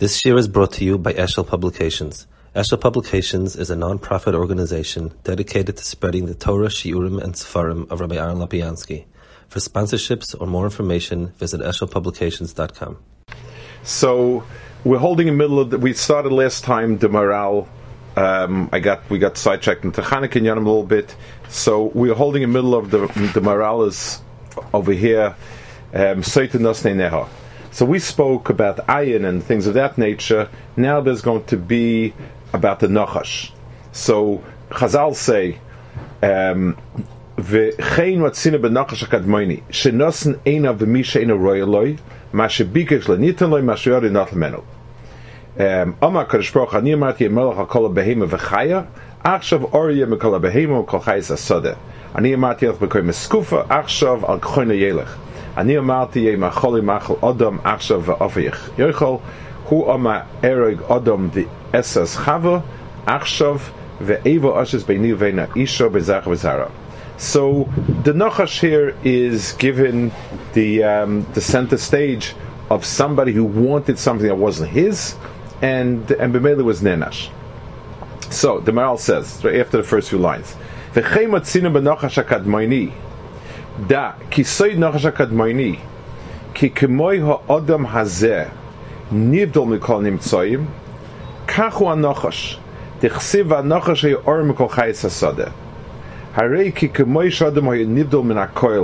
This year is brought to you by Eshel Publications. Eshel Publications is a non-profit organization dedicated to spreading the Torah, Shiurim, and Sefarim of Rabbi Aaron Lopiansky. For sponsorships or more information, visit eshelpublications.com. So we're holding in the middle of the, we started last time the Maharal. Um, I got we got sidetracked into Hanukkah Chanukah a little bit. So we're holding in the middle of the the Maharal is over here. Um, so we spoke about ayin and things of that nature. Now there's going to be about the nachash. So Chazal say, um, "V'chein watzina benachash akadmoini shenosen eina v'misha eina royaloi ma shebikesh lenitan loy ma sheyori not lemenu." Um, Amar Kadosh Baruch Ani Amarti Melech HaKol HaBehema V'chaya Achshav Orya Mekol HaBehema Kol Chayis HaSodeh Ani Amarti Elch Bekoy Meskufa Achshav Al Kchoyna Yelech אני אמרתי, מאכולי מאכל אדום עכשיו ואוביך. יוכל, הוא אמר הרג אדום דאסס חבו, עכשיו ואיבו אשס ביני ובין האישו בזרח וזרע. So the Nochash here is given the, um, the center stage of somebody who wanted something that wasn't his, and and Bimele was Nenash. So the Maharal says, right after the first few lines, da כי סוי נחש הקדמייני כי כמוי האדם הזה נבדל מכל נמצאים כך הוא הנחש דכסיב הנחש היה אור מכל חייס השדה הרי כי כמוי שאדם היה נבדל מן הכויל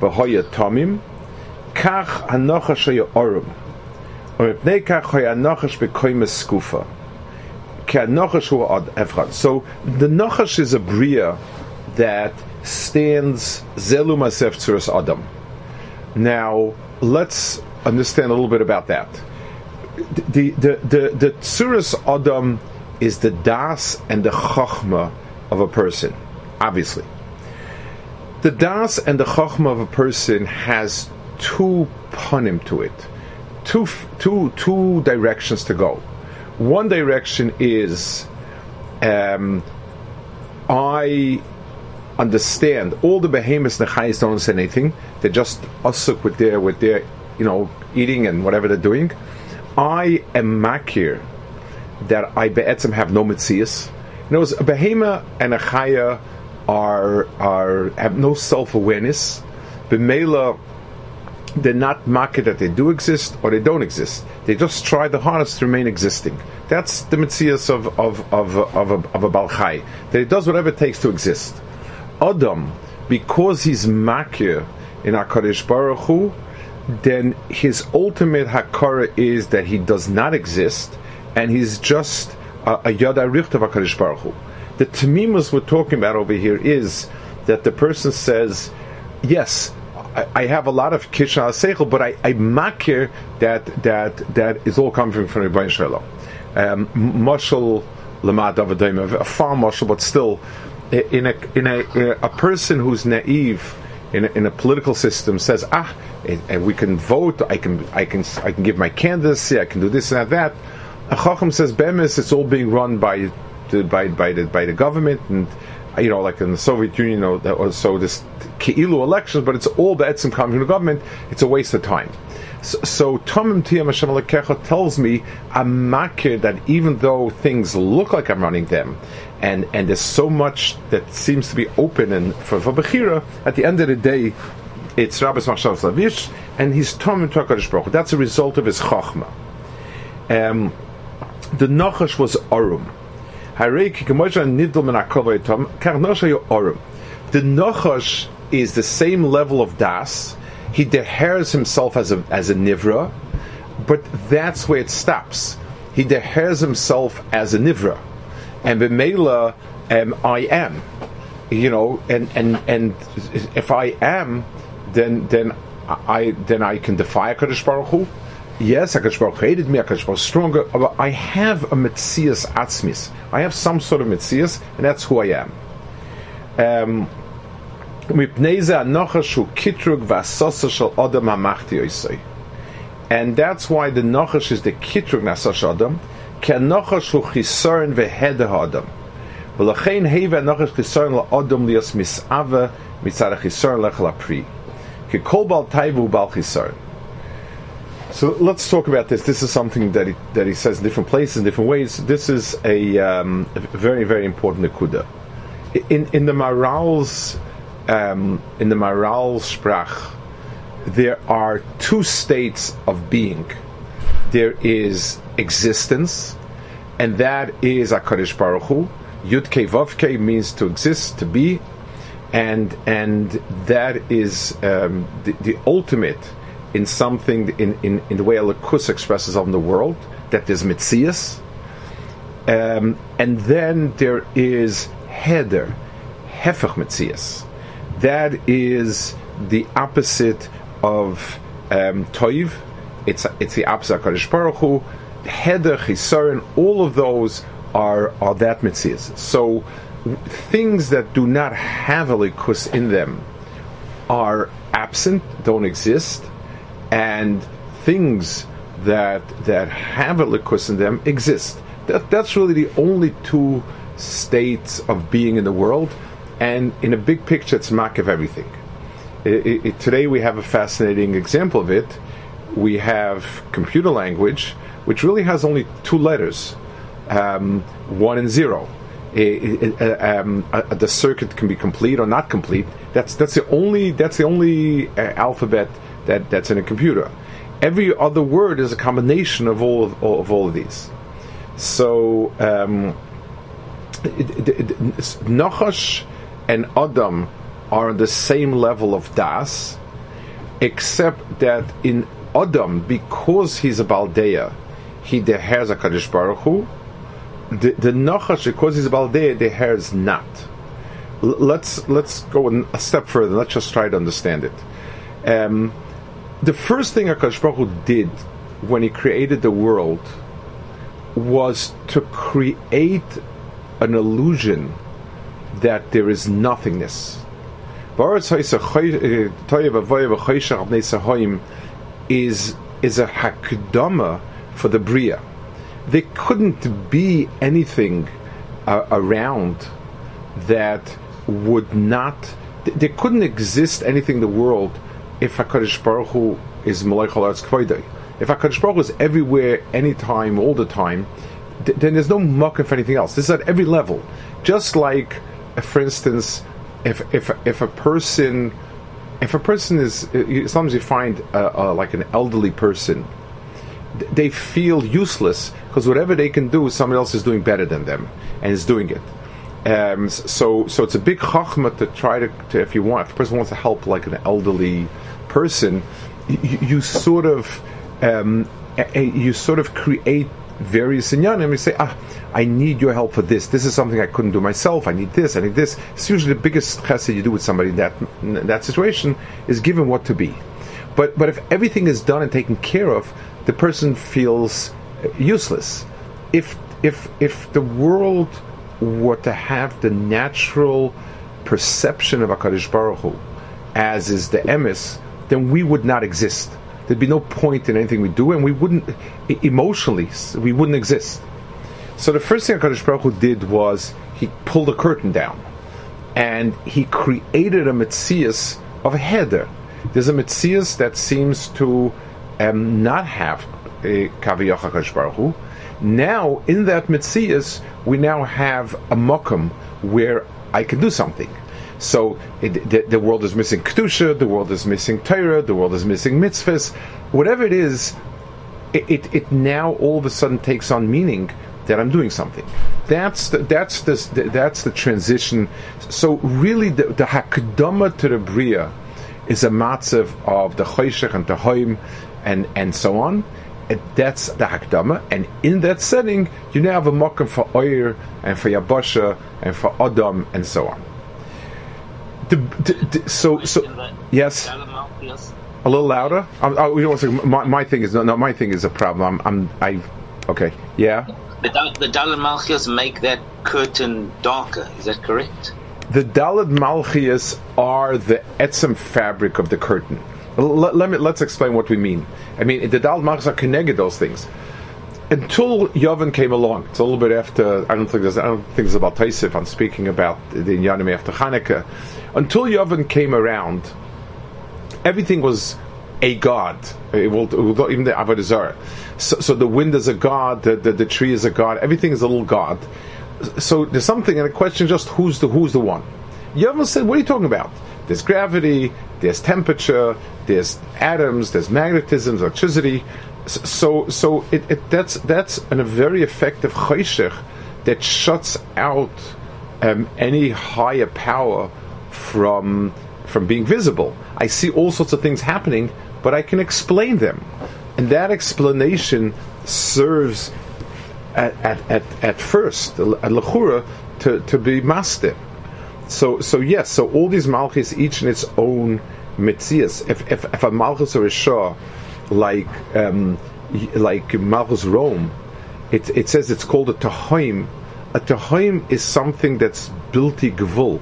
והיה תומים כך הנחש היה אורם ומפני כך היה הנחש בקוי מסקופה כי הנחש הוא עוד אחד so the nachash is a bria that stands Zelu Masef Tzuras Adam. Now, let's understand a little bit about that. The the the, the Tzuras Adam is the das and the chachma of a person, obviously. The das and the chachma of a person has two panim to it, two two two directions to go. One direction is um, I understand all the behemoths nechayis don't understand anything. They're just asuk with their with their you know eating and whatever they're doing. I am makir that I be'etzim have no mitzias. You know, a behemoth and a chaya are are have no self awareness. B'meila, they're not makir that they do exist or they don't exist. They just try the hardest to remain existing. That's the mitzias of of of of, of, of a balchai. That it does whatever it takes to exist. Adam, because he's makir in Hakadosh Baruch Hu, then his ultimate hakara is that he does not exist, and he's just a, yada richt of Hakadosh Baruch Hu. The tamimus we're talking about over here is that the person says, "Yes, I, have a lot of kisha seichel, but I, I makir that that that is all coming from Rebbein Shalom." Um, Mashal lamad a farm mashal, but still in a in a a person who's naive in a, in a political system says ah and we can vote I can I can I can give my candidacy I can do this and that a chacham says bemis it's all being run by the, by by the by the government and you know like in the Soviet Union know, so this keilu elections but it's all the etzim coming from the government. It's a waste of time so, Tomim Tiyam Hashem Alekecha tells me I'm makir that even though things look like I'm running them, and and there's so much that seems to be open and for, for Bechira, at the end of the day, it's Rabbis Machshav Slavish, and he's Tomim Takadish Baruch. That's a result of his Chachma. Um, the Nachash was Arum. The Nachash is the same level of Das he deheres himself as a as a nivra, but that's where it stops. He deheres himself as a nivra, and b'meila um, I am, you know, and and and if I am, then then I then I can defy Hakadosh Baruch Hu. Yes, Hakadosh Baruch Hu hated me. Hakadosh Baruch stronger. But I have a mitzias atzmis. I have some sort of mitzias, and that's who I am. Um, and that's why the nochash is the kitrug nasash adam, כי הנוחש הוא חיסורן והדר האדם. ולכן היווה הנוחש חיסורן לאדם להיות מסעווה מצד החיסורן לך לפרי. כי כל בעל טייבה הוא בעל חיסורן. So let's talk about this. This is something that he, that he says in different places, in different ways. This is a, um, a very, very important nekuda. In, in the Maral's um, in the Maharal Sprach, there are two states of being. There is existence, and that is Hakadosh Baruch Hu. Yud Vavke means to exist, to be, and and that is um, the, the ultimate in something in, in, in the way Alakus expresses on the world, that there's Mitzias. Um, and then there is Heder, Hefech Mitzias. That is the opposite of um, Toiv. It's, it's the opposite of Kaddish Baruch Hu. Heder, Chisaron, all of those are, are that Mitzias. So things that do not have a likus in them are absent, don't exist, and things that that have a likus in them exist. That, that's really the only two states of being in the world, and in a big picture, it's mak of everything. It, it, today we have a fascinating example of it. We have computer language, which really has only two letters, um, one and zero. It, um, the circuit can be complete or not complete. That's that's the only that's the only uh, alphabet that, that's in a computer. Every other word is a combination of all of, of all of these. So um, Nachash and Adam are on the same level of Das, except that in Adam, because he's a Baldeya, he has a Kaddish Baruch Hu. The, the Nachash, because he's a Baldeya, the has not. L- let's let's go a step further. Let's just try to understand it. Um, the first thing Akash Baruch Hu did when he created the world was to create an illusion that there is nothingness. Is is a hakdama for the bria. There couldn't be anything uh, around that would not. There couldn't exist anything in the world if HaKadosh Baruch Hu is Malach Kvaidai. If HaKadosh Baruch Hu is everywhere, anytime, all the time, th- then there's no muck for anything else. This is at every level. Just like, for instance, if, if, if a person if a person is sometimes you find like an elderly person they feel useless because whatever they can do somebody else is doing better than them and is doing it um, so so it's a big chachma to try to, to, if you want if a person wants to help like an elderly person, you, you sort of um, you sort of create various inyanim. You say, ah, I need your help for this. This is something I couldn't do myself. I need this. I need this. It's usually the biggest chesed you do with somebody in that in that situation is given what to be. But but if everything is done and taken care of, the person feels useless. If if if the world were to have the natural perception of Hakadosh Baruch Hu, as is the emes, then we would not exist. There'd be no point in anything we do, and we wouldn't emotionally we wouldn't exist. So the first thing Hakadosh Baruch Hu did was he pulled a curtain down, and he created a mitzias of a heder. There's a mitzias that seems to um, not have a kaviyach Hakadosh Baruch Hu. Now, in that mitzias, we now have a mokum where I can do something. So it, the, the, world is missing kedusha, the world is missing Torah, the world is missing mitzvahs, whatever it is. It, it, it now all of a sudden takes on meaning that I'm doing something. That's the, that's the, that's the transition. So really, the, the hakdama to the bria is a matzav of the choshech and the hoim and and so on. And that's the hakdama, and in that setting, you now have a mokum for oir and for yabasha and for adam and so on. The, the, the, so, so yes, a little louder. I, I, oh, you know, my, my thing is no, no, my thing is a problem. I'm, I'm I, okay, yeah. The, the Dalad Malchias make that curtain darker. Is that correct? The Dalad Malchias are the etzem fabric of the curtain. Let, let, me let's explain what we mean. I mean, the Dalad Malchias are connected those things until Yavin came along, it's a little bit after. I don't think there's. I don't think it's about Taisif. I'm speaking about the Yanim after Hanukkah. Until Yavin came around, everything was a god. It will, even the avodah zarah. So, so the wind is a god, the, the, the tree is a god, everything is a little god. So there's something, and the question just who's the who's the one. Yavon said, "What are you talking about? There's gravity, there's temperature, there's atoms, there's magnetism, electricity. So, so it, it, that's that's an, a very effective choshech that shuts out um, any higher power from from being visible. I see all sorts of things happening, but I can explain them, and that explanation serves at at, at, at first at lechura to, to be master. So so yes, so all these malchus each in its own mitzias. If, if if a malchus or a shah like um, like malchus Rome, it it says it's called a tahaim. A tahaim is something that's gvul.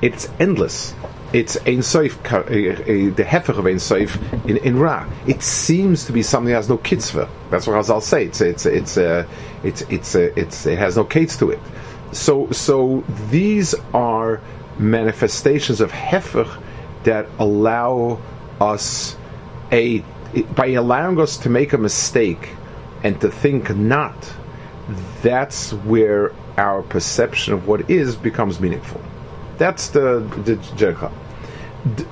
It's endless. It's Ein Sof, the Hefer of Ein Sof in, in Ra. It seems to be something that has no kitzvah. That's what I'll say. It's it's it's uh, it's it's, uh, it's it has no kates to it. So so these are manifestations of Hefer that allow us a by allowing us to make a mistake and to think not. That's where our perception of what is becomes meaningful. That's the the.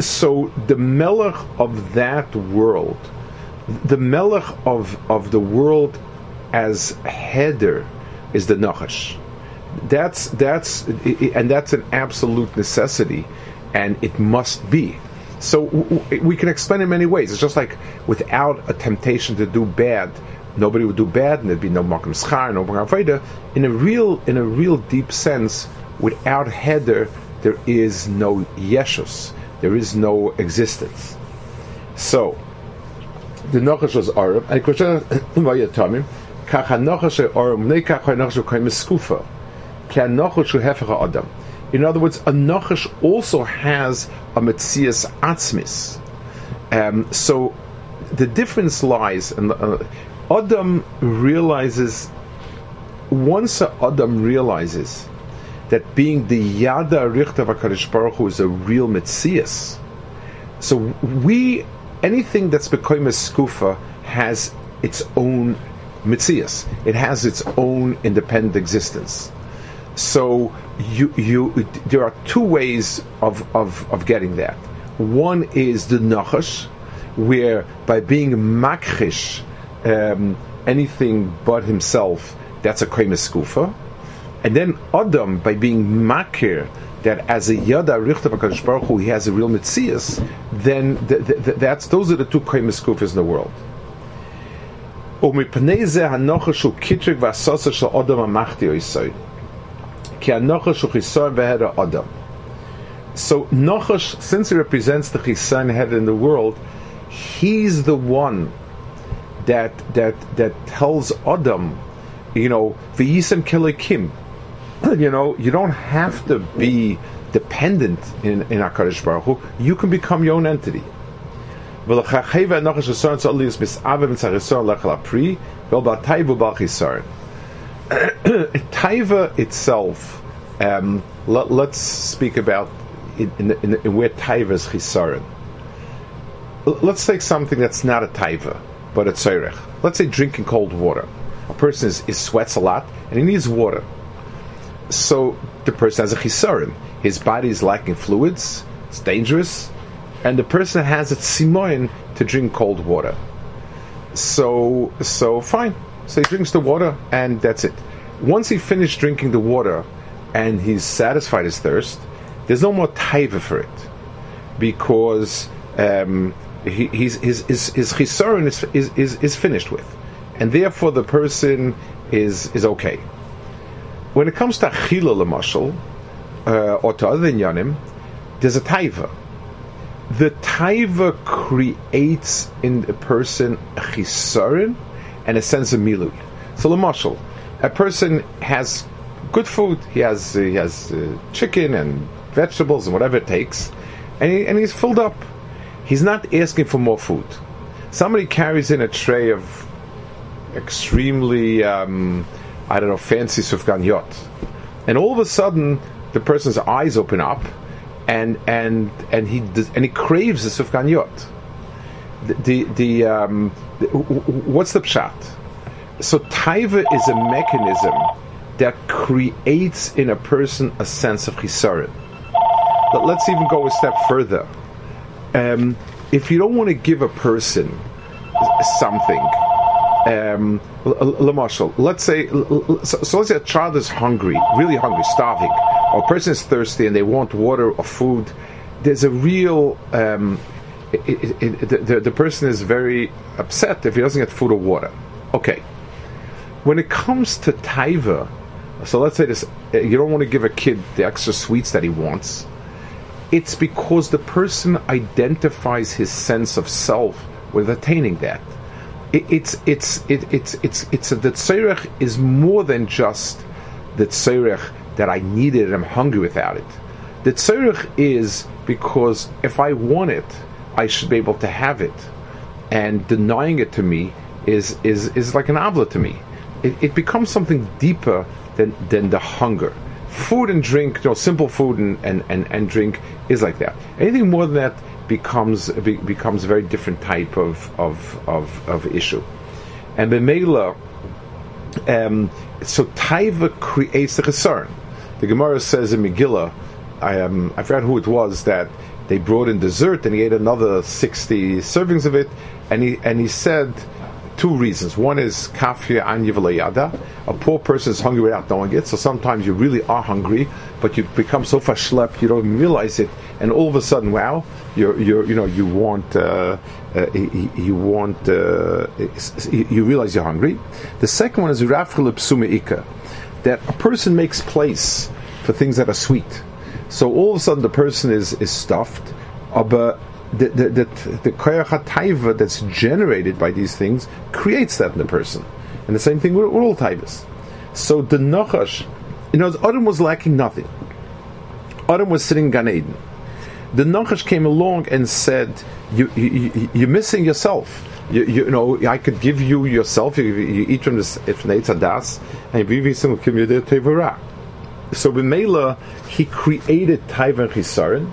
So the melech of that world, the melech of of the world as header is the nachash. That's that's and that's an absolute necessity, and it must be. So we can explain in many ways. It's just like without a temptation to do bad, nobody would do bad, and there'd be no makam schar, no makam In a real, in a real deep sense, without header, there is no yeshus, there is no existence. So, the Nochash was Arab, and Vayatamim, Kach HaNochash Nei Kach HaNochash Koim Skufa, Ki HaNochash Adam. In other words, a Nochash also has a Metzias Atzmis. Um, so, the difference lies, and uh, Adam realizes, once Adam realizes that being the Yada Richter of HaKadosh Baruch Hu is a real Metzias. So we, anything that's become a skufa has its own Metzias. It has its own independent existence. So you, you, there are two ways of, of, of getting that. One is the Nachash, where by being makrish, um, anything but himself, that's a kremes skufa. And then Adam, by being makir, that as a yada richta b'kadosh baruch Hu, he has a real mitzias, then th- th- th- that's those are the two kaimis kufas in the world. ומפני זה הנוחש הוא קיטריק והסוסר של אדם המחטי או יסוי. כי הנוחש הוא חיסון והד האדם. So Nochash, since he represents the Chisan head in the world, he's the one that that that tells Adam, you know, v'yisem kelekim, you know, you don't have to be dependent in in Hakadosh Baruch Hu. You can become your own entity. Taiva itself, um, let, us speak about in, in, in, where Taiva is chisaron. Let's take something that's not a Taiva, but a tzorech. Let's say drinking cold water. A person is, is sweats a lot and he needs water so the person has a chisarim. His body is lacking fluids. It's dangerous, and the person has a simoin to drink cold water. So so fine. So he drinks the water, and that's it. Once he finished drinking the water, and he's satisfied his thirst, there's no more taiva for it, because um, he, his his his is, is, is is finished with, and therefore the person is is okay. When it comes to achila lemashal, uh, or to other yanim, there's a taiva. The taiva creates in a person a chisarin and a sense of milut. So lemashal, a person has good food. He has he has uh, chicken and vegetables and whatever it takes, and he, and he's filled up. He's not asking for more food. Somebody carries in a tray of extremely um, I don't know, fancy sufganiyot. And all of a sudden, the person's eyes open up, and and and he does, and he craves the sufganiyot. the the, um, the what's the pshat? So taiva is a mechanism that creates in a person a sense of chisaron. But let's even go a step further. Um, if you don't want to give a person something, um, let's say, so, so let's say a child is hungry, really hungry, starving, or a person is thirsty and they want water or food. There's a real um, it, it, it, the, the person is very upset if he doesn't get food or water. Okay. When it comes to taiva, so let's say this: you don't want to give a kid the extra sweets that he wants. It's because the person identifies his sense of self with attaining that. It, it's it's it, it's it's it's the tzerech is more than just the tzerech that I need it and I'm hungry without it. The tzerech is because if I want it, I should be able to have it, and denying it to me is is is like an avla to me. It, it, becomes something deeper than than the hunger. Food and drink, you know, simple food and, and, and, and drink is like that. Anything more than that becomes be, becomes a very different type of of, of, of issue. And Bemela, um, so taiva creates the concern. The Gemara says in Megillah, I um, I forgot who it was that they brought in dessert and he ate another 60 servings of it and he and he said two reasons. One is kafir an a poor person is hungry without knowing it. So sometimes you really are hungry but you become so fashlep you don't even realize it. And all of a sudden wow you're, you're you know you want uh, uh, you want uh, you realize you're hungry. The second one is that a person makes place for things that are sweet. So all of a sudden the person is, is stuffed, but the the the, the that's generated by these things creates that in the person, and the same thing with, with all taivas. So the nachash, you know, Adam was lacking nothing. Adam was sitting in Gan Eden. The nachash came along and said, you, you, you, are missing yourself." You, you, know, I could give you yourself. You, you eat from this the das, and. So b'meila he created Taiva and Chisaron.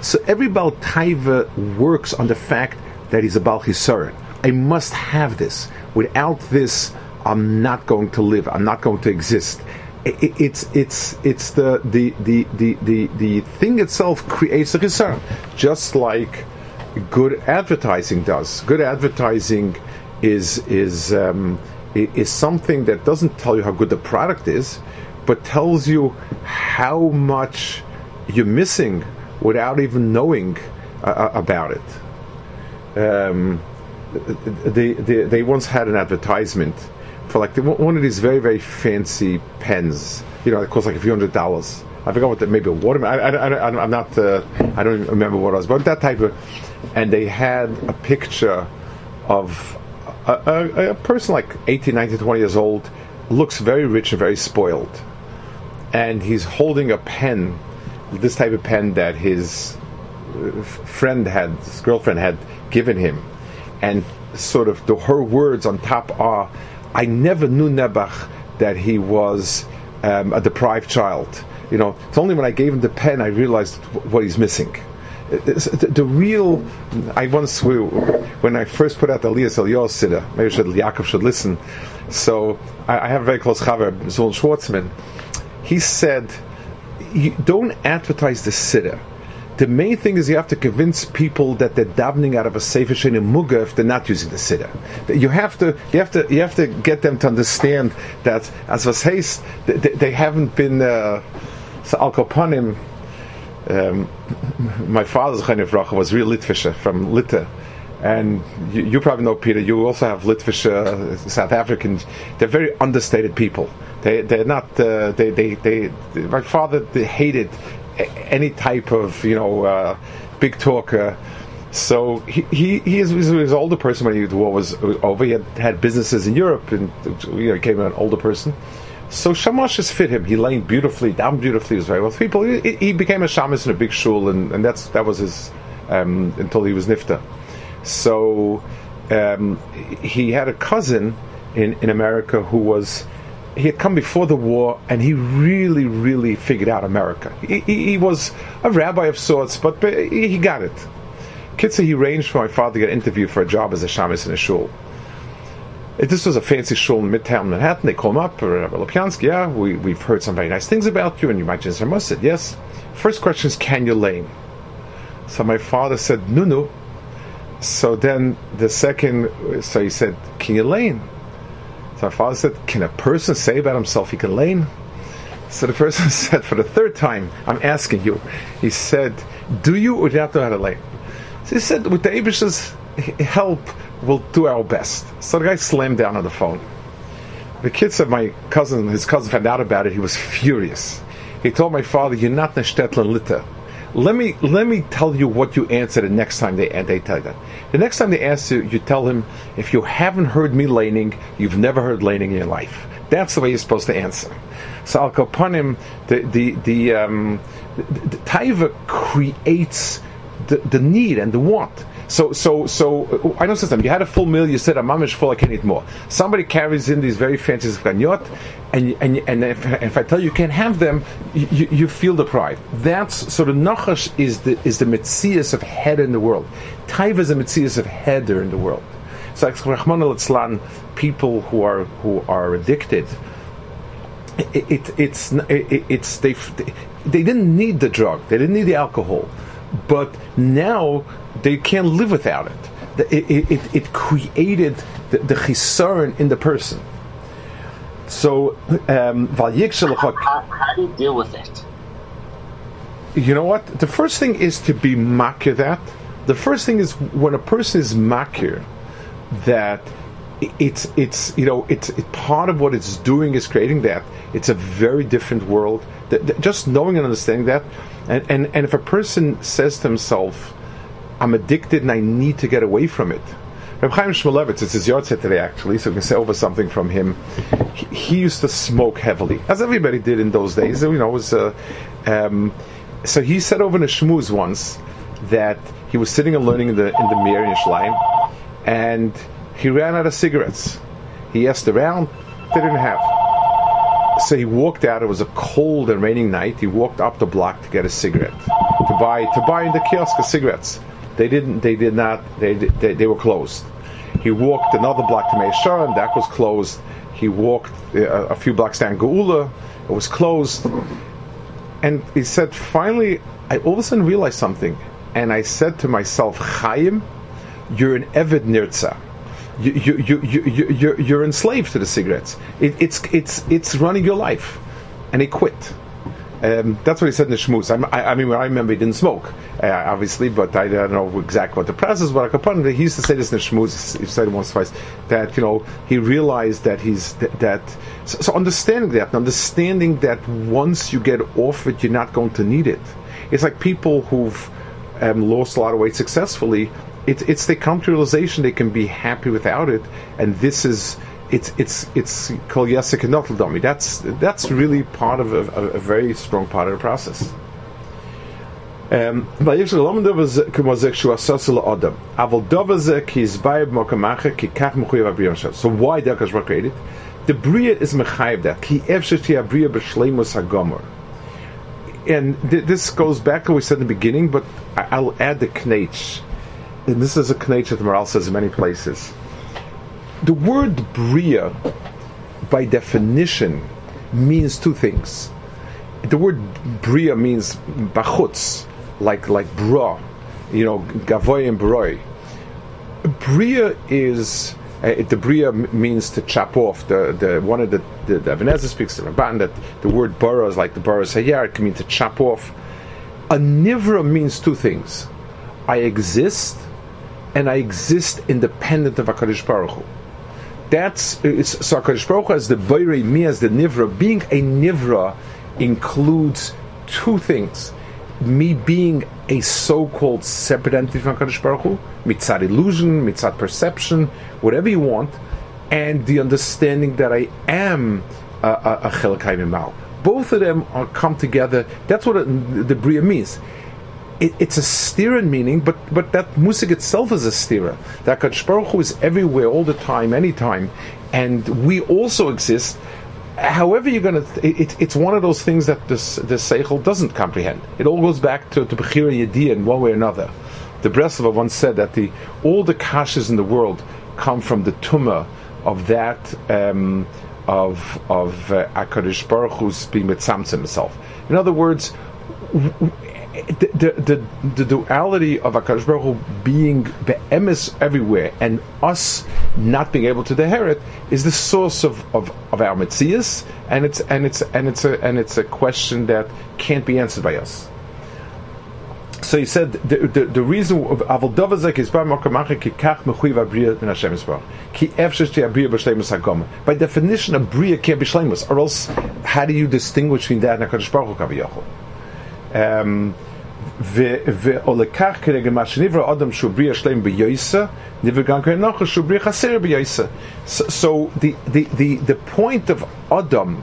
So every Baal Taiva works on the fact that he's a Baal Chisaron. I must have this. Without this, I'm not going to live. I'm not going to exist. it's it's it's the the, the the the the thing itself creates a concern, just like good advertising does. Good advertising is is um, is something that doesn't tell you how good the product is, but tells you how much you're missing without even knowing uh, uh about it. Um, they, they, they once had an advertisement for like one of these very very fancy pens. You know, it costs like a few hundred dollars. I forgot what that maybe a watermelon. I, I, I'm not. Uh, I don't remember what it was, but that type of. And they had a picture of a, a, a, person like 18, 19, 20 years old looks very rich and very spoiled. And he's holding a pen, this type of pen that his uh, friend had, his girlfriend had given him. And sort of the, her words on top are, I never knew Nebuch that he was um, a deprived child. You know, it's only when I gave him the pen I realized what he's missing the, the, real. I once when I first put out the Elias Eliyahu Siddur, maybe should, Yaakov should listen. So I, I have a very close chaver, Zul Schwartzman. He said, "Don't advertise the Siddur." The main thing is you have to convince people that they're davening out of a sefer shen muga if they're not using the siddur. You have to, you have to, you have to get them to understand that as was haste, they, they haven't been. Uh, so al kopanim, um, my father's Chayin was real Litvische from Litta. And you, you, probably know, Peter, you also have Litvish uh, South Africans. They're very understated people. They, they're not, uh, they, they, they, my father hated any type of, you know, uh, big talker. So he, he, he, is, was an older person when the war was over. He had had businesses in Europe and you know, became an older person. So Shamash fit him. He leaned beautifully, down beautifully. He was very well. People. He, he, became a shamus in a big shul, and, and that's that was his um, until he was nifta. So um, he had a cousin in, in America who was he had come before the war, and he really, really figured out America. He, he, he was a rabbi of sorts, but, but he got it. Kitzer, he arranged for my father to get an interview for a job as a shamus in a shul. This was a fancy shul in Midtown Manhattan. They call him up, Rabbi Lopiansky, yeah, we, we've heard some very nice things about you, and you might just said, yes. First question is, can you lame? So my father said, no, no. So then the second, so he said, can you lane? So my father said, can a person say about himself he can lane? So the person said, for the third time, I'm asking you. He said, do you or do you not know how to lane? So he said, with the Abish's help, we'll do our best. So the guy slammed down on the phone. The kid said my cousin, his cousin found out about it, he was furious. He told my father, you're not Neshtetler Litta. Let me let me tell you what you answer the next time they they tell you that. The next time they ask you, you tell him, if you haven't heard me laning, you've never heard laning in your life. That's the way you're supposed to answer. So Al Kapanim, the the the, um, the, the taiva creates the, the need and the want. So, so, so, I know sometimes you had a full meal, you said, I'm mamish full, I can eat more. Somebody carries in these very fancy sufganiyot, and, and, and if, if, I tell you you can't have them, you, you feel deprived. That's, so the nachash is the, is the mitzias of head in the world. Taiva is the mitzias of header in the world. So, Rahman people who are, who are addicted, it, it, it's, it, it's, they, they didn't need the drug, they didn't need the alcohol but now they can't live without it. It, it, it created the, the in the person. So, um, how, how do you deal with it? You know what? The first thing is to be makir that. The first thing is when a person is makir that it's it's you know it's it, part of what it's doing is creating that. It's a very different world. just knowing and understanding that and, and, and if a person says to himself, I'm addicted and I need to get away from it. Reb Chaim Shmulevitz, it's his yahrzeit today actually, so we can say over something from him. He, he, used to smoke heavily, as everybody did in those days. You know, was uh, um, so he said over in a shmooze once that he was sitting and learning in the in the Mir in and he ran out of cigarettes. He asked around, they didn't have. So he walked out. It was a cold and raining night. He walked up the block to get a cigarette to buy to buy in the kiosk of cigarettes. They didn't. They did not. They they, they were closed. He walked another block to and that was closed. He walked uh, a few blocks down Geula. It was closed. And he said, finally, I all of a sudden realized something. And I said to myself, Chaim, you're an Evid Nirza you, you, you, you, you're, you're enslaved to the cigarettes. It, it's, it's, it's running your life. And he quit. Um, that's what he said in the shmooze. I, I, mean, I remember he didn't smoke, uh, obviously, but I don't know exactly what the process was. But I he used to say this in the shmooze. He said it once, twice that you know he realized that he's that. that so, so, understanding that, understanding that once you get off it, you're not going to need it. It's like people who've um, lost a lot of weight successfully it's it's the counter realization they can be happy without it, and this is it's it's it's called yasik and That's that's really part of a, a, a, very strong part of the process. Um, so why the Akash created? The Bria is mechayiv that ki efsheti Bria b'shleimus hagomor. And th- this goes back to what we said in the beginning, but I- will add the knetch and this is a knetch that Maharal says in many places. The word bria, by definition, means two things. The word bria means bachutz, like like bra, you know, gavoy and broi. Bria is uh, the bria means to chop off. The, the one of the the, the Ibn Ezra speaks to Rabban that the word bara is like the bara sayar. It can mean to chop off. A nivra means two things. I exist and I exist independent of HaKadosh Baruch Hu. That's it's, so HaKadosh Baruch as the Boirei, me as the Nivra. Being a Nivra includes two things. Me being a so-called separate entity from HaKadosh Baruch Hu, mitzad illusion, mitzad perception, whatever you want, and the understanding that I am a, a, a Both of them are come together. That's what it, the Bria means it, it's a stira meaning, but but that musik itself is a stira. That Kadosh Hu is everywhere, all the time, anytime, and we also exist however you're to, it, it's one of those things that this this seichel doesn't comprehend. It all goes back to to bechira yediyah in one way or another. The Breslova once said that the all the kashas in the world come from the tumah of that um, of of uh, Akadosh Baruch Hu's being mitzamtzim himself. In other words. The, the, the, duality of Akadosh Baruch Hu being be'emes everywhere and us not being able to inherit is the source of, of, of our mitzias and it's and it's and it's a and it's a question that can't be answered by us. So he said the, the, the reason of aval davazek is. By definition, a bria can't be shleimus, or else how do you distinguish between that and Hakadosh Baruch Hu kaviyachol? Um, ולקח כרגע מה שנברא אדם שהוא בריא שלם ביוסה, נברא גם כנוכר שהוא בריא חסר ביוסה. So the, the, the, the point of Adam,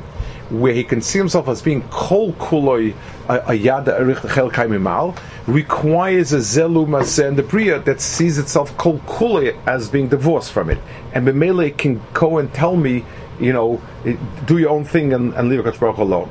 where he can see himself as being kol kuloi a yada erich chel mimal, requires a zelu maseh and the bria that sees itself kol kuloi as being divorced from it. And Bemele can go and tell me, you know, do your own thing and, and leave a alone.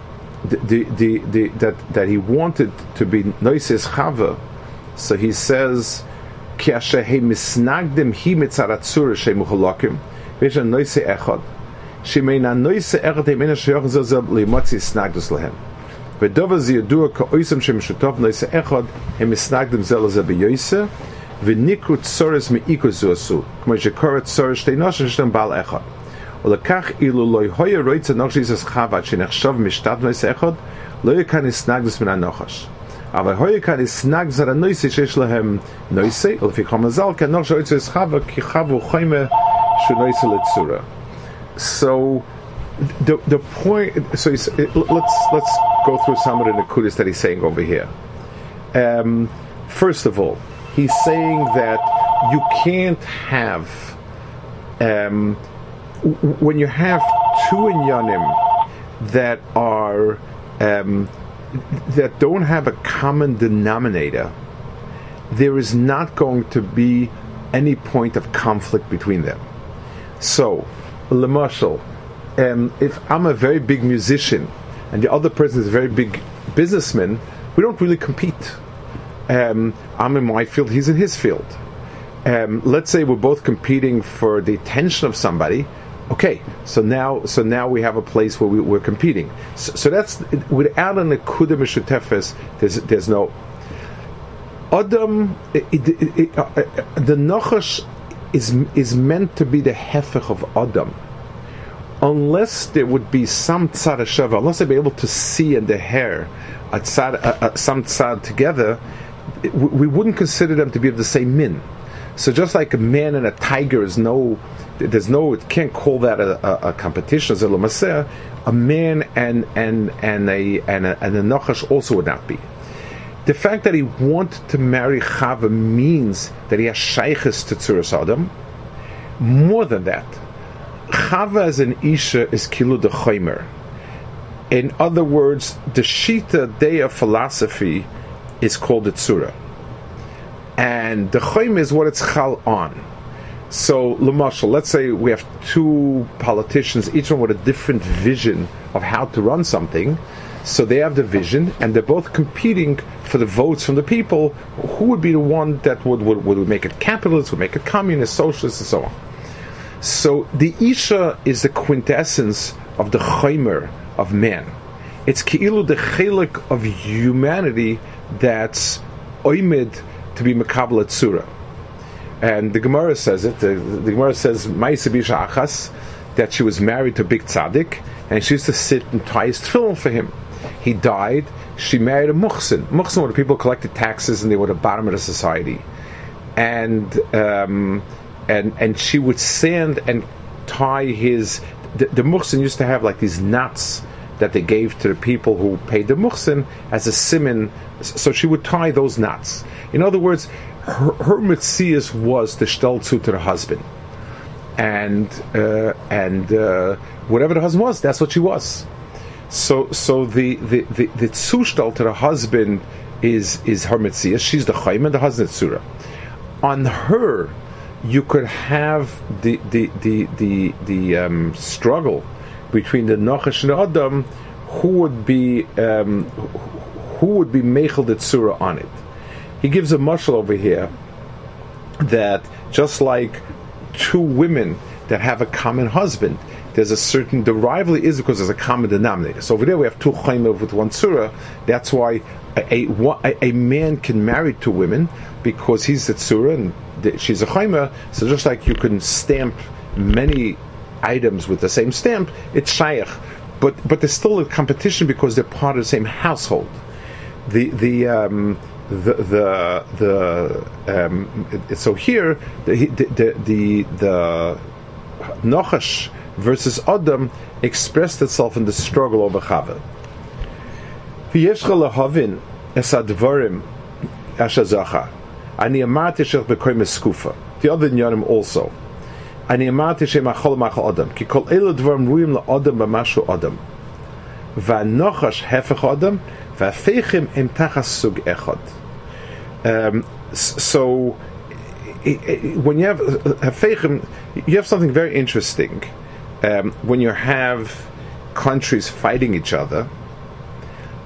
the, the, the, that, that he wanted to be noises chava. So he says, כי אשר הם מסנגדם היא מצד הצורה שהם מחולקים, ויש לנו נויסה אחד, שמן הנויסה אחד הם אין השיוך זה זה למוציא סנגדוס להם. ודובר זה ידוע כאויסם שמשותף נויסה אחד, הם מסנגדם זה לזה ביוסה, וניקרו צורס מאיקו זו עשו, כמו שקורא צורס שתי נושא שלהם בעל אחד. ולקח אילו לא היה רויצה נוח שיסס חב"ד שנחשב משתת נויס אחד, לא יהיה כאן הסנגדוס מן הנחש. אבל היה כאן הסנגדוס על הנויסי שיש להם נויסי, ולפי כל מזל, כי הנוח שרויצה יש חב"ד, כי חב"ד הוא חיימה שהוא נויסי לצורה. So, the the point. So he's, let's let's go through some of the nakudas that he's saying over here. Um, first of all, he's saying that you can't have um, when you have two inyanim that are um, that don't have a common denominator, there is not going to be any point of conflict between them. So, Lemashal, um, if I'm a very big musician and the other person is a very big businessman, we don't really compete. Um, I'm in my field, he's in his field. Um, let's say we're both competing for the attention of somebody Okay, so now, so now we have a place where we, are competing. So, so, that's without an akuda mishutefes. There's there's no Adam. It, it, it, uh, uh, the nachash is is meant to be the hefech of Adam, unless there would be some tzad shava, unless they'd be able to see in the hair a tzad, a, a, some tzad together, we wouldn't consider them to be of the same min. So just like a man and a tiger is no there's no, it can't call that a, a, a competition. A man and and and a and a, and a nachash also would not be. The fact that he wanted to marry Chava means that he has shaykhs to Tzuras Adam. More than that, Chava as an Isha is kilu de. In other words, the Shita day of philosophy is called the Tzura. And the chaymer is what it's chal on. So, Lamashal, let's say we have two politicians, each one with a different vision of how to run something. So they have the vision, and they're both competing for the votes from the people. Who would be the one that would, would, would make it capitalist, would make it communist, socialist, and so on? So the Isha is the quintessence of the Chaimer of man. It's Ki'ilu, the chelik of humanity that's oimid to be Makabla Tzura. And the Gemara says it. The, the Gemara says Ma'isabisha Achas that she was married to big tzaddik, and she used to sit and tie his tefillin for him. He died. She married a muhsin. Muhsin were the people who collected taxes, and they were the bottom of the society. And um, and and she would sand and tie his. The, the muhsin used to have like these knots that they gave to the people who paid the muhsin as a simon. So she would tie those knots. In other words, her, her mitzias was the stelzu to the husband, and uh, and uh, whatever the husband was, that's what she was. So so the the the, the to the husband is is her mitzias. She's the chayim and the husband surah. On her, you could have the the the the, the um, struggle between the Nachash and Adam, who would be um, who would be Mechel the Tzura on it. He gives a mushal over here that just like two women that have a common husband, there's a certain the rivalry is because there's a common denominator. So over there we have two chayim with one tzura. That's why a, a, a, man can marry two women because he's the tzura and she's a chayma. So just like you can stamp many items with the same stamp, it's shaykh. But but there's still a competition because they're part of the same household. The the um, the the, the um, so here the the the, the, the Nochash versus Adam expressed itself in the struggle over Chavil. The other Nyanim also. אני אמרתי שהם אכול מאכל אדם. כי כל אלה דברים ראויים לאדם במשהו אדם. והנוחש הפך אדם, והפיכים הם תחת סוג אחד. Um, so, when you have hafechem, you have something very interesting. Um, when you have countries fighting each other,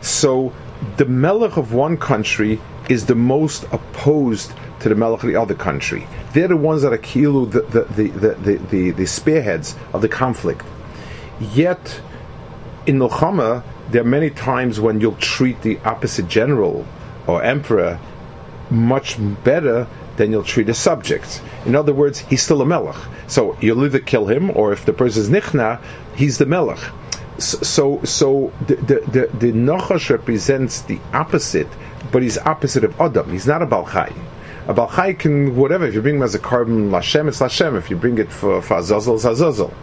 so the melech of one country is the most opposed to the melech of the other country. They're the ones that are kilu, the, the, the, the, the, the spearheads of the conflict. Yet, in Milchama, there are many times when you'll treat the opposite general or emperor much better than you'll treat a subject. In other words, he's still a melech. So you'll either kill him, or if the person is nichna, he's the melech. So, so the the the, the represents the opposite, but he's opposite of Adam. He's not a Balchai a balchai can whatever. If you bring them as a korban lashem, it's lashem. If you bring it for for azazel, it's azazel.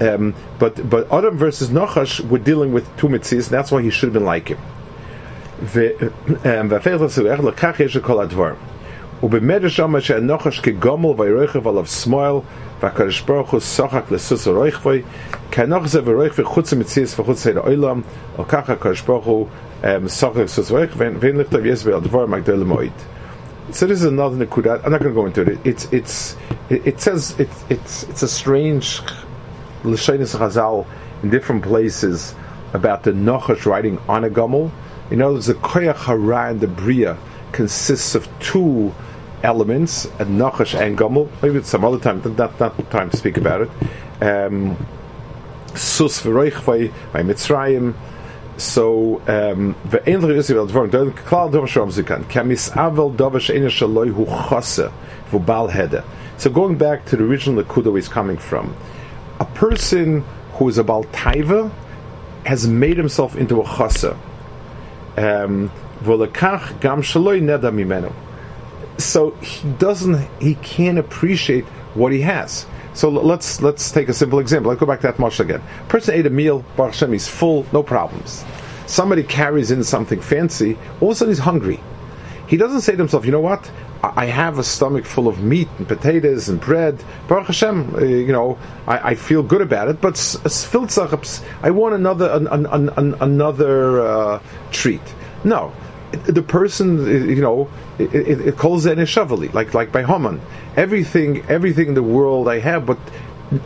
Um, but but Adam versus Nochash, we're dealing with two mitzis, that's why he should have been like him. Um, so this is another nekudat. I'm not going to go into it. It's it's it, it says it's it's it's a strange l'shaynis chazal in different places about the nochash riding on a gomel. Other words, the koyach hara and the bria consists of two elements, a nachash and gomel. Maybe it's some other time, not not time to speak about it. Um, sus by Mitzrayim. So ve'en l'yosef al dvarim don't klal dom shom zikan kamis avel dover she'ena shaloi hu chase v'bal heder. So going back to the original Nakuda is coming from, a person who is a bal taiva has made himself into a chase. Um, so he doesn't, he can't appreciate what he has. So let's let's take a simple example. Let's go back to that marshal again. Person ate a meal, Baruch Hashem, he's full, no problems. Somebody carries in something fancy, all of a sudden he's hungry. He doesn't say to himself, you know what? I have a stomach full of meat and potatoes and bread. Baruch Hashem, uh, you know, I, I, feel good about it. But I want another an, an, an, another uh, treat. No, the person, you know, it, it, calls it a shavali, like like by Haman. Everything, everything in the world I have, but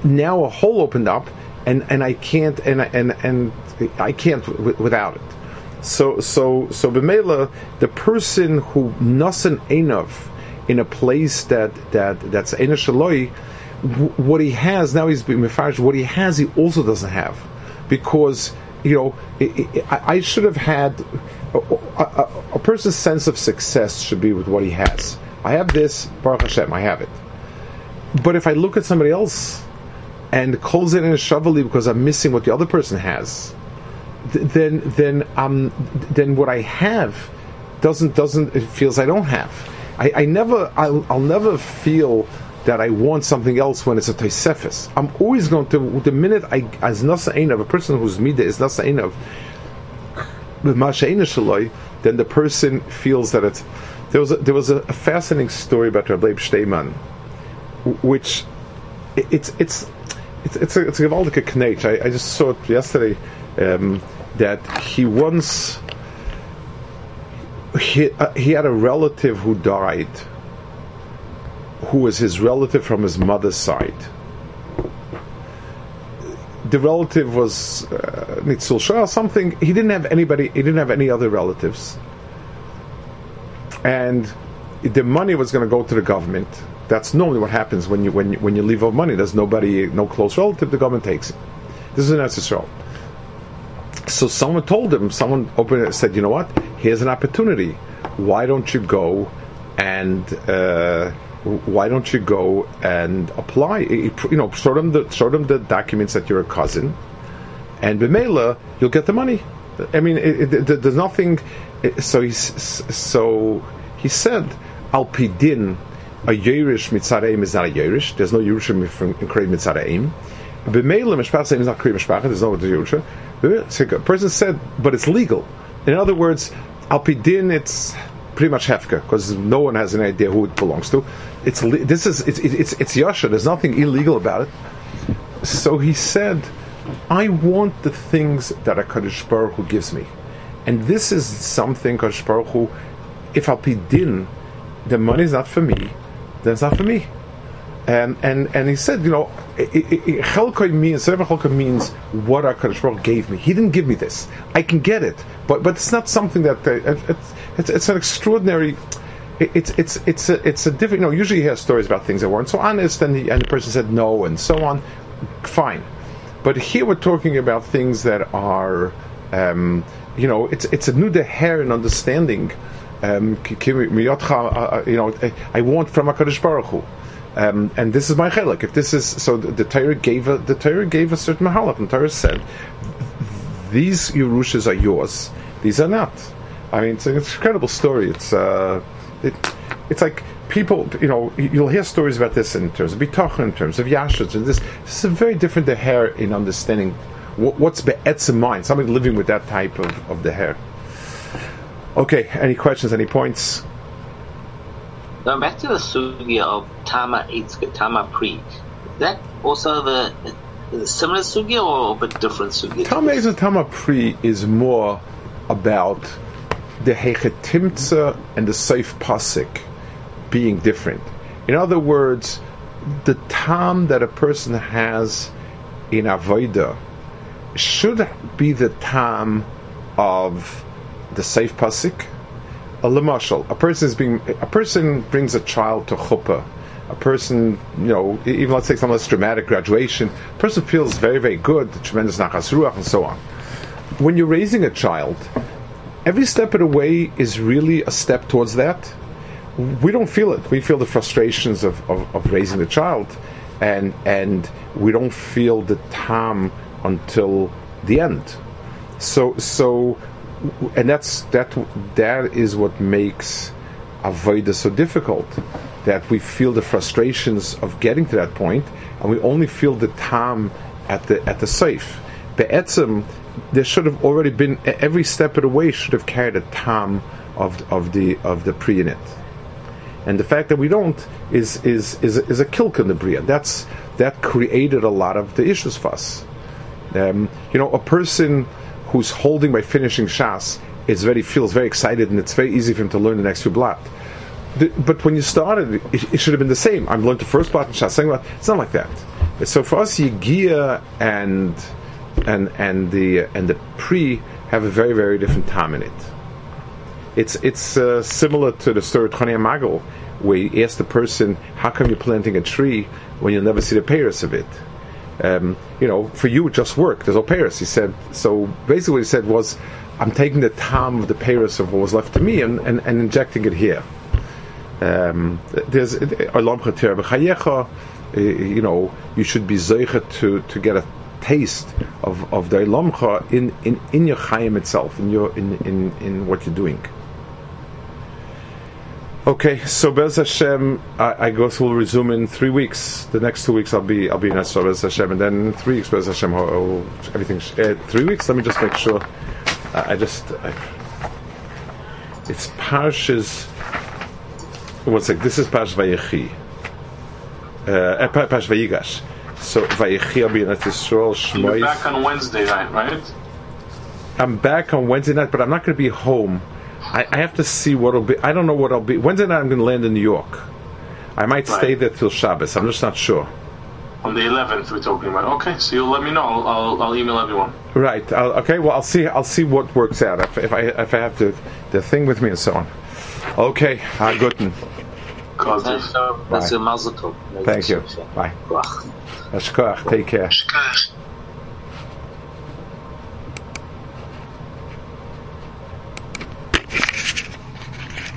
now a hole opened up, and, and I can't and and and I can't w- without it. So so so b'meila, the person who nasan enough in a place that that that's enashaloi, what he has now he's being What he has, he also doesn't have, because you know it, it, I, should have had a, a, a, person's sense of success should be with what he has. I have this, Baruch Hashem, I have it. But if I look at somebody else and calls it in a shavali because I'm missing what the other person has, then then um then what I have doesn't doesn't it feels I don't have. I, I never I'll, I'll never feel that I want something else when it's a Tosefis. I'm always going to, the minute I, as Nasa'in of a person whose Midah is Nasa'in of, then the person feels that it's. There was a, there was a, fascinating story about Rabbi Steinman, which it's it's it's it's a, it's a Gewaltige I, I just saw it yesterday um, that he once he uh, he had a relative who died who was his relative from his mother's side. The relative was uh, Nitzul Shah, something. He didn't have anybody. He didn't have any other relatives, and the money was going to go to the government. That's normally what happens when you when you, when you leave off money. There's nobody, no close relative. The government takes it. This is an Israel. So someone told him. Someone opened it said, "You know what? Here's an opportunity. Why don't you go and?" Uh, why don't you go and apply? You know, show them the show them the documents that you're a cousin, and b'meila you'll get the money. I mean, it, it, there's nothing. So he so he said al pidin a Yerush mitzareim is not a Yerush. There's no Yerushim from Krei mitzareim. B'meila mishpach is not Krei mishpach. There's no Yerusha. A person said, but it's legal. In other words, al pidin it's pretty much hefka because no one has an idea who it belongs to. It's this is it's it's it's yasha. There's nothing illegal about it. So he said, "I want the things that a Kaddish Baruch Hu gives me, and this is something Kaddish Baruch Hu. If I'll be din, the money is not for me. Then it's not for me." And and and he said, you know, chelkoi means chelkoi means what Hakadosh Baruch gave me. He didn't give me this. I can get it, but but it's not something that uh, it's, it's, it's an extraordinary. It's it's it's a, it's a different. You know, usually you hear stories about things that weren't so honest, and the, and the person said no, and so on. Fine, but here we're talking about things that are, um, you know, it's it's a new hair and understanding. Um, you know, I want from Hakadosh Baruch Hu. Um, and this is my chelik. If this is so, the, Torah gave a, the Torah gave a certain mahalach, and the Torah said, "These Yerushas are yours; these are not." I mean, it's an incredible story. It's uh, it, it's like people, you know, you'll hear stories about this in terms of bitachon, in terms of yashas, and this. This is a very different hair in understanding what, what's be'etzim mind. Somebody living with that type of, of the hair. Okay, any questions? Any points? Going back to the sugya of Tama Eitzke, Tama Pri, that also the, the similar sugya or a bit different sugya? Tama Eitzke, Tama Pri is more about the Hechetimtza and the Seif Pasik being different. In other words, the time that a person has in Avodah should be the time of the Seif Pasik a lemashal, a person is being a person brings a child to chuppah. A person, you know, even let's take some less dramatic graduation, a person feels very, very good, tremendous nachas ruach, and so on. When you're raising a child, every step of the way is really a step towards that. We don't feel it. We feel the frustrations of, of, of raising the child, and and we don't feel the time until the end. So so and that's that that is what makes avodah so difficult. That we feel the frustrations of getting to that point, and we only feel the time at the at the safe. Be'etzim, there should have already been every step of the way should have carried a tam of of the of the pre in it. And the fact that we don't is is is, is a kilk in the bria. That's that created a lot of the issues for us. Um, you know, a person who's holding by finishing Shas is very feels very excited, and it's very easy for him to learn the next few blot. but when you started, it, it, should have been the same. I'm learned the first blot and Shas, second blot. It's not like that. So for us, Yigia and and and the and the pre have a very very different time in it. It's it's uh, similar to the story of Choni HaMe'agel, where you ask the person, "How come you're planting a tree when you'll never see the payers of it?" Um, you know, for you it just worked. There's no Paris. He said, so basically what he said was, I'm taking the time of the Paris of what was left to me and, and, and injecting it here. Um, there's uh, you know, you should be zeicha to, to get a taste of, of the Elamcha in, in, in your Chaim itself, in, your, in, in, in what you're doing. Okay, so Bez Hashem, I, I guess we'll resume in three weeks. The next two weeks I'll be I'll be in Esra Bez Hashem, and then three weeks Bez Hashem, I'll- everything. sh- Uh, three weeks. Let me just make sure. I, I just. I, it's Parshas. One sec. This is Parsh Vayechi. Uh, Pa- Parsh Vayigash. So Vayechi, I'll be in Yisrael. You're back on Wednesday night, right? I'm back on Wednesday night, but I'm not going to be home. I, I have to see what'll be. I don't know what I'll be. Wednesday night, I'm going to land in New York. I might stay there till Shabbos. I'm just not sure. On the 11th, we're talking about. Okay, so you'll let me know. I'll, I'll, I'll email everyone. Right. I'll, okay. Well, I'll see. I'll see what works out. If, if I if I have the the thing with me and so on. Okay. Ah, good. Cause That's that's a mazel tov. Thank you. Bye. Ruach. Ashkoach. Take care. Shkoyach.